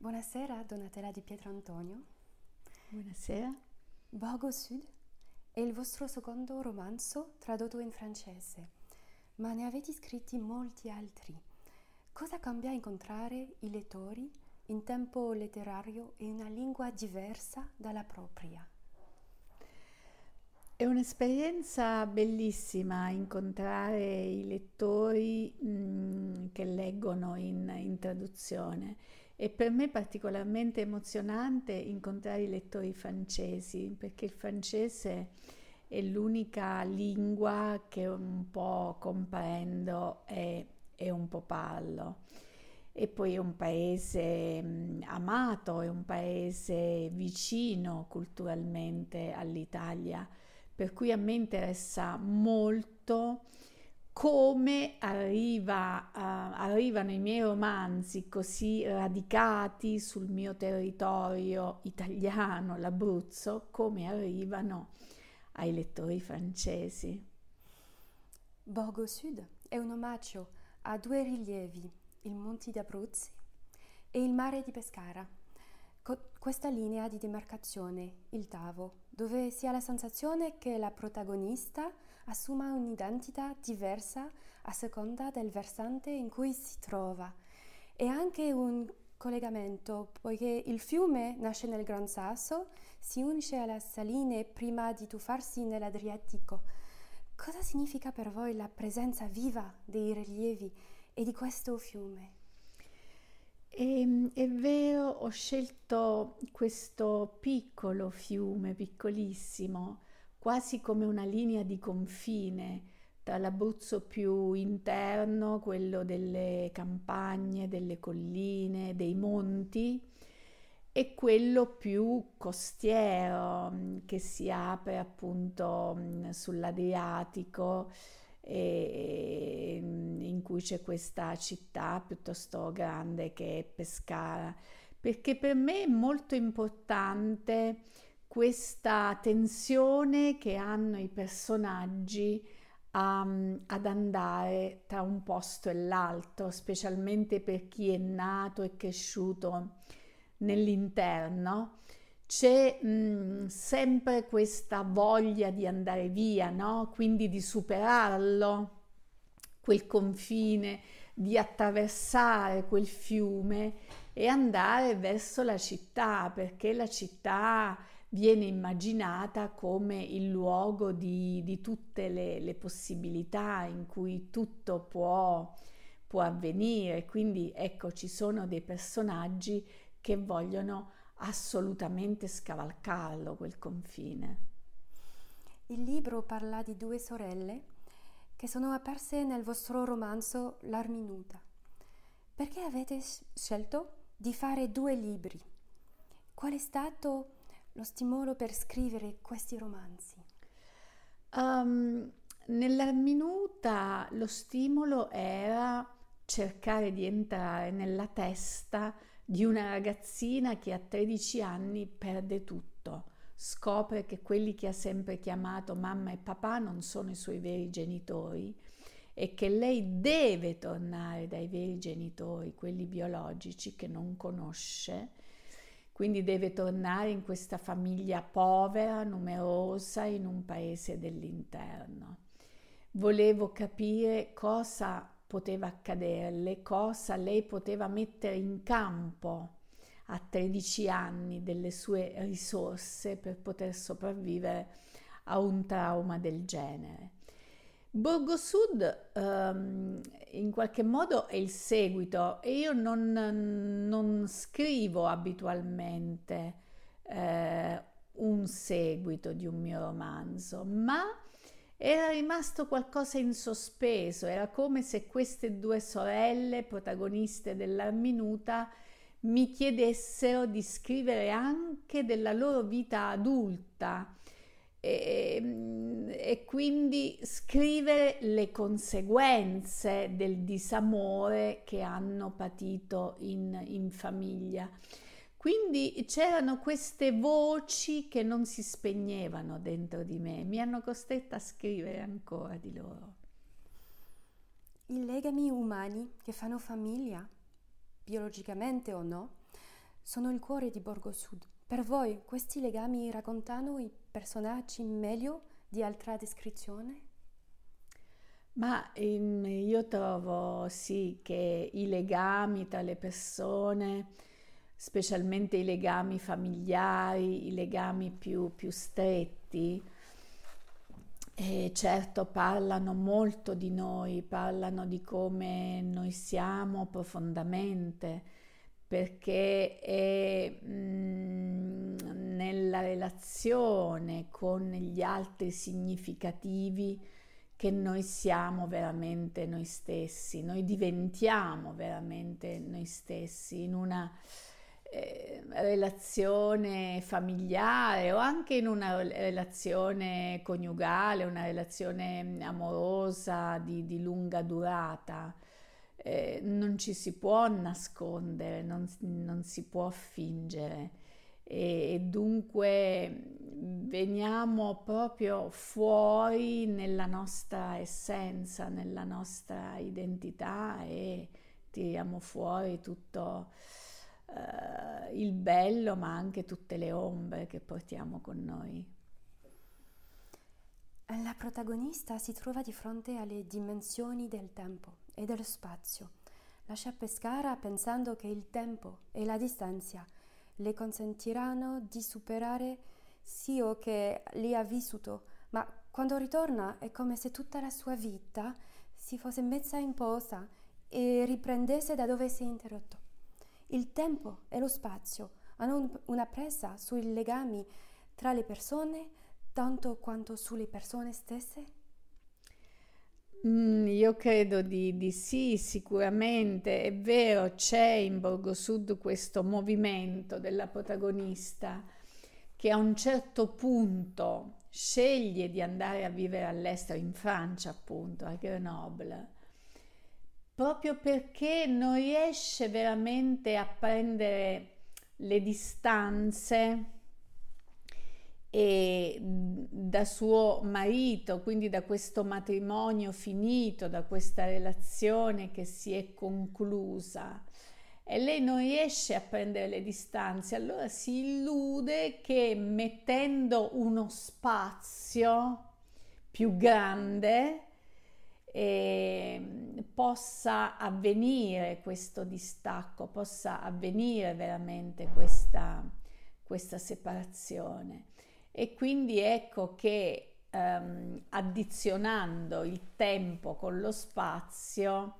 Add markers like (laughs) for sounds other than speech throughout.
Buonasera Donatella di Pietro Antonio. Buonasera. Borgo Sud è il vostro secondo romanzo tradotto in francese, ma ne avete scritti molti altri. Cosa cambia incontrare i lettori in tempo letterario e una lingua diversa dalla propria? È un'esperienza bellissima incontrare i lettori mh, mm, che leggono in, in traduzione e per me è particolarmente emozionante incontrare i lettori francesi perché il francese è l'unica lingua che un po' comprendo e, e un po' parlo. E poi è un paese mh, amato, è un paese vicino culturalmente all'Italia per cui a me interessa molto come arriva, uh, arrivano i miei romanzi così radicati sul mio territorio italiano, l'Abruzzo, come arrivano ai lettori francesi. Borgo Sud è un omaggio a due rilievi, il Monti d'Abruzzi e il mare di Pescara questa linea di demarcazione, il Tavo, dove si ha la sensazione che la protagonista assuma un'identità diversa a seconda del versante in cui si trova e anche un collegamento, poiché il fiume nasce nel Gran Sasso, si unisce alle saline prima di tuffarsi nell'Adriatico. Cosa significa per voi la presenza viva dei rilievi e di questo fiume? E, ehm, è vero, ho scelto questo piccolo fiume, piccolissimo, quasi come una linea di confine tra l'Abruzzo più interno, quello delle campagne, delle colline, dei monti, e quello più costiero che si apre appunto sull'Adriatico e, in cui c'è questa città piuttosto grande che è Pescara, perché per me è molto importante questa tensione che hanno i personaggi a, ad andare tra un posto e l'altro, specialmente per chi è nato e cresciuto nell'interno c'è mh, sempre questa voglia di andare via, no? quindi di superarlo, quel confine, di attraversare quel fiume e andare verso la città, perché la città viene immaginata come il luogo di, di tutte le, le, possibilità in cui tutto può, può avvenire. Quindi ecco, ci sono dei personaggi che vogliono assolutamente scavalcarlo quel confine. Il libro parla di due sorelle che sono apparse nel vostro romanzo L'Arminuta. Perché avete scelto di fare due libri? Qual è stato lo stimolo per scrivere questi romanzi? Um, Nell'Arminuta lo stimolo era cercare di entrare nella testa di una ragazzina che a 13 anni perde tutto, scopre che quelli che ha sempre chiamato mamma e papà non sono i suoi veri genitori e che lei deve tornare dai veri genitori, quelli biologici che non conosce, quindi deve tornare in questa famiglia povera, numerosa, in un paese dell'interno. Volevo capire cosa poteva accaderle, cosa lei poteva mettere in campo a 13 anni delle sue risorse per poter sopravvivere a un trauma del genere. Borgo Sud um, in qualche modo è il seguito e io non, non scrivo abitualmente eh, un seguito di un mio romanzo, ma era rimasto qualcosa in sospeso, era come se queste due sorelle, protagoniste della minuta, mi chiedessero di scrivere anche della loro vita adulta. E, e, quindi scrivere le conseguenze del disamore che hanno patito in, in famiglia. Quindi c'erano queste voci che non si spegnevano dentro di me, mi hanno costretta a scrivere ancora di loro. I legami umani che fanno famiglia, biologicamente o no, sono il cuore di Borgo Sud. Per voi questi legami raccontano i personaggi meglio di altra descrizione? Ma in, io trovo sì che i legami tra le persone, specialmente i legami familiari, i legami più, più stretti, eh, certo parlano molto di noi, parlano di come noi siamo profondamente, perché è mm, nella relazione con gli altri significativi che noi siamo veramente noi stessi, noi diventiamo veramente noi stessi in una eh, relazione familiare o anche in una relazione coniugale, una relazione amorosa di, di lunga durata. Eh, non ci si può nascondere, non, non si può fingere e, e dunque veniamo proprio fuori nella nostra essenza, nella nostra identità e tiriamo fuori tutto uh, il bello ma anche tutte le ombre che portiamo con noi. La protagonista si trova di fronte alle dimensioni del tempo e dello spazio. Lascia Pescara pensando che il tempo e la distanza le consentiranno di superare ciò che lì ha vissuto, ma quando ritorna è come se tutta la sua vita si fosse messa in posa e riprendesse da dove si è interrotto. Il tempo e lo spazio hanno una presa sui legami tra le persone tanto quanto sulle persone stesse? Mm, io credo di, di, sì, sicuramente. È vero, c'è in Borgo Sud questo movimento della protagonista che a un certo punto sceglie di andare a vivere all'estero, in Francia appunto, a Grenoble, proprio perché non riesce veramente a prendere le distanze e da suo marito, quindi da questo matrimonio finito, da questa relazione che si è conclusa e lei non riesce a prendere le distanze, allora si illude che mettendo uno spazio più grande eh, possa avvenire questo distacco, possa avvenire veramente questa, questa separazione. E quindi ecco che ehm, addizionando il tempo con lo spazio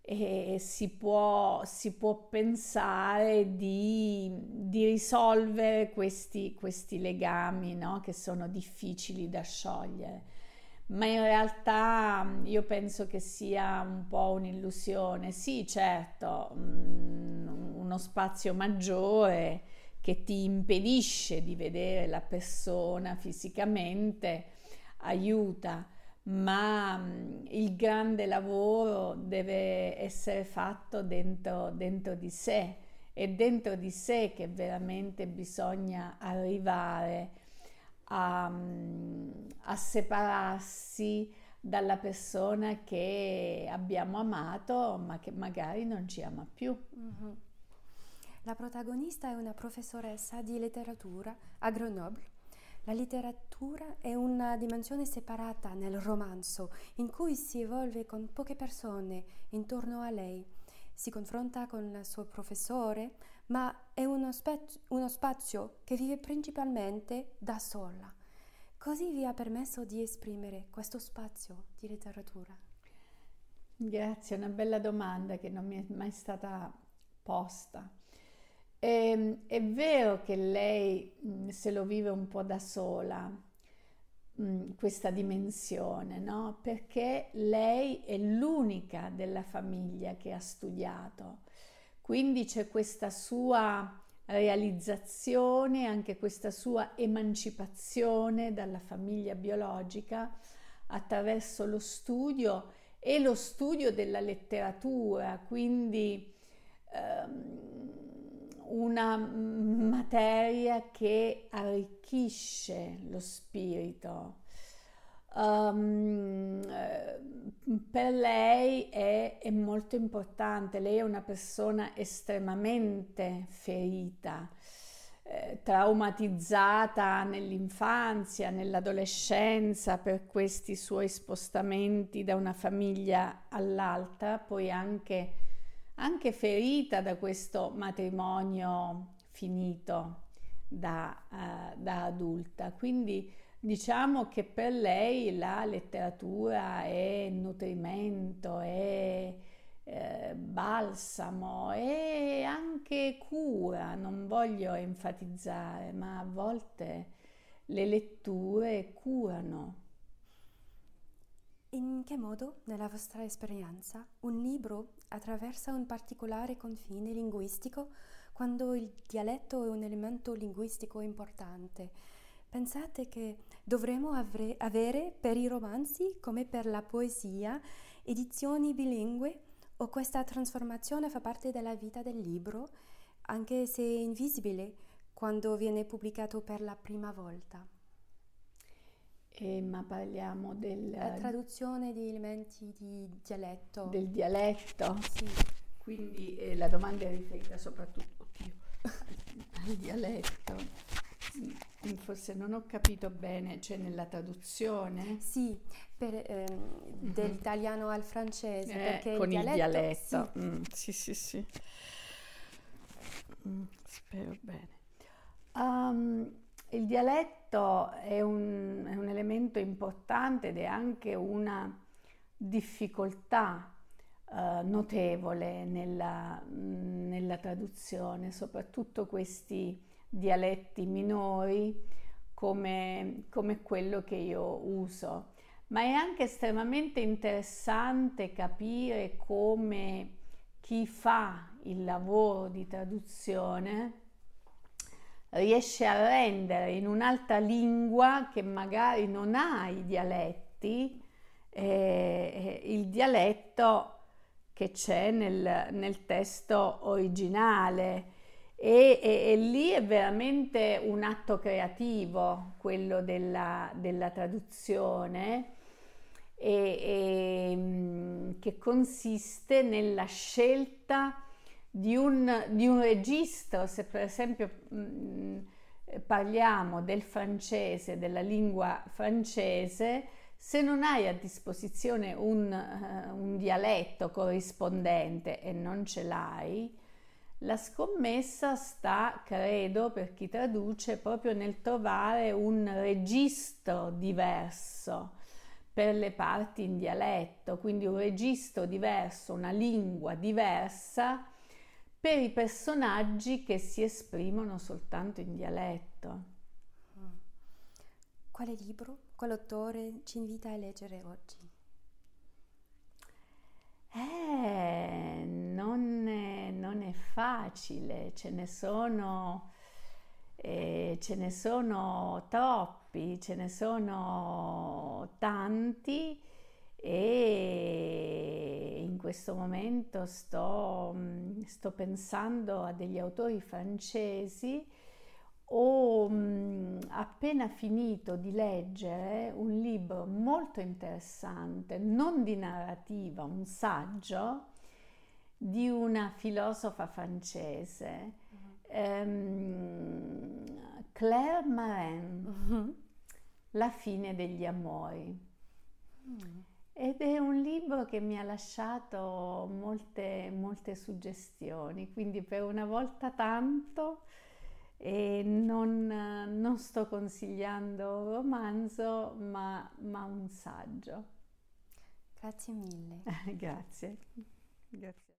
eh, si, può, si, può, pensare di, di risolvere questi, questi legami no? che sono difficili da sciogliere. Ma in realtà io penso che sia un po' un'illusione. Sì, certo, uno spazio maggiore che ti impedisce di vedere la persona fisicamente aiuta, ma mm, il grande lavoro deve essere fatto dentro, dentro di sé e dentro di sé che veramente bisogna arrivare a, mm, a separarsi dalla persona che abbiamo amato ma che magari non ci ama più. Mm-hmm. La protagonista è una professoressa di letteratura a Grenoble. La letteratura è una dimensione separata nel romanzo in cui si evolve con poche persone intorno a lei. Si confronta con il suo professore, ma è uno, spe- uno spazio che vive principalmente da sola. Così vi ha permesso di esprimere questo spazio di letteratura? Grazie, è una bella domanda che non mi è mai stata posta. E, ehm, è vero che lei mm, se lo vive un po' da sola, mm, questa dimensione, no? Perché lei è l'unica della famiglia che ha studiato. Quindi c'è questa sua realizzazione, anche questa sua emancipazione dalla famiglia biologica attraverso lo studio e lo studio della letteratura, quindi ehm, una materia che arricchisce lo spirito. Um, per lei è, è, molto importante, lei è una persona estremamente ferita, eh, traumatizzata nell'infanzia, nell'adolescenza per questi suoi spostamenti da una famiglia all'altra, poi anche, anche ferita da questo matrimonio finito da, uh, da adulta. Quindi Diciamo che per lei la letteratura è nutrimento, è eh, balsamo, è anche cura, non voglio enfatizzare, ma a volte le letture curano. In che modo, nella vostra esperienza, un libro attraversa un particolare confine linguistico quando il dialetto è un elemento linguistico importante? Pensate che dovremmo avre- avere per i romanzi, come per la poesia, edizioni bilingue o questa trasformazione fa parte della vita del libro, anche se invisibile quando viene pubblicato per la prima volta. Eh, ma parliamo della traduzione di elementi di dialetto. Del dialetto? Sì. Quindi eh, la domanda è riferita soprattutto oddio, al dialetto. Mm, forse non ho capito bene, cioè nella traduzione? Sì, per, ehm, mm-hmm. dell'italiano al francese, eh, perché con il dialetto... Il dialetto. Sì. Mm, sì, sì, sì. Mm, spero bene. Um, il dialetto è un, è un, elemento importante ed è anche una difficoltà uh, notevole nella, nella traduzione, soprattutto questi dialetti minori come, come quello che io uso. Ma è anche estremamente interessante capire come chi fa il lavoro di traduzione riesce a rendere in un'altra lingua che magari non ha i dialetti, eh, il dialetto che c'è nel, nel testo originale. E, e, e, lì è veramente un atto creativo quello della, della traduzione e, mm, che consiste nella scelta di un, di un, registro, se per esempio mh, mm, parliamo del francese, della lingua francese, se non hai a disposizione un, uh, un dialetto corrispondente e non ce l'hai, la scommessa sta, credo, per chi traduce, proprio nel trovare un registro diverso per le parti in dialetto, quindi un registro diverso, una lingua diversa per i personaggi che si esprimono soltanto in dialetto. Mm. Quale libro, quale autore ci invita a leggere oggi? Eh, non è, non è facile, ce ne sono, eh, ce ne sono troppi, ce ne sono tanti e in questo momento sto, sto pensando a degli autori francesi ho mh, appena finito di leggere un libro molto interessante, non di narrativa, un saggio di una filosofa francese, um, Claire Marin, uh-huh. La fine degli amori. Uh-huh. Ed è un libro che mi ha lasciato molte, molte suggestioni, quindi per una volta tanto e non, non sto consigliando un romanzo ma, ma un saggio. Grazie mille. (laughs) Grazie. Grazie.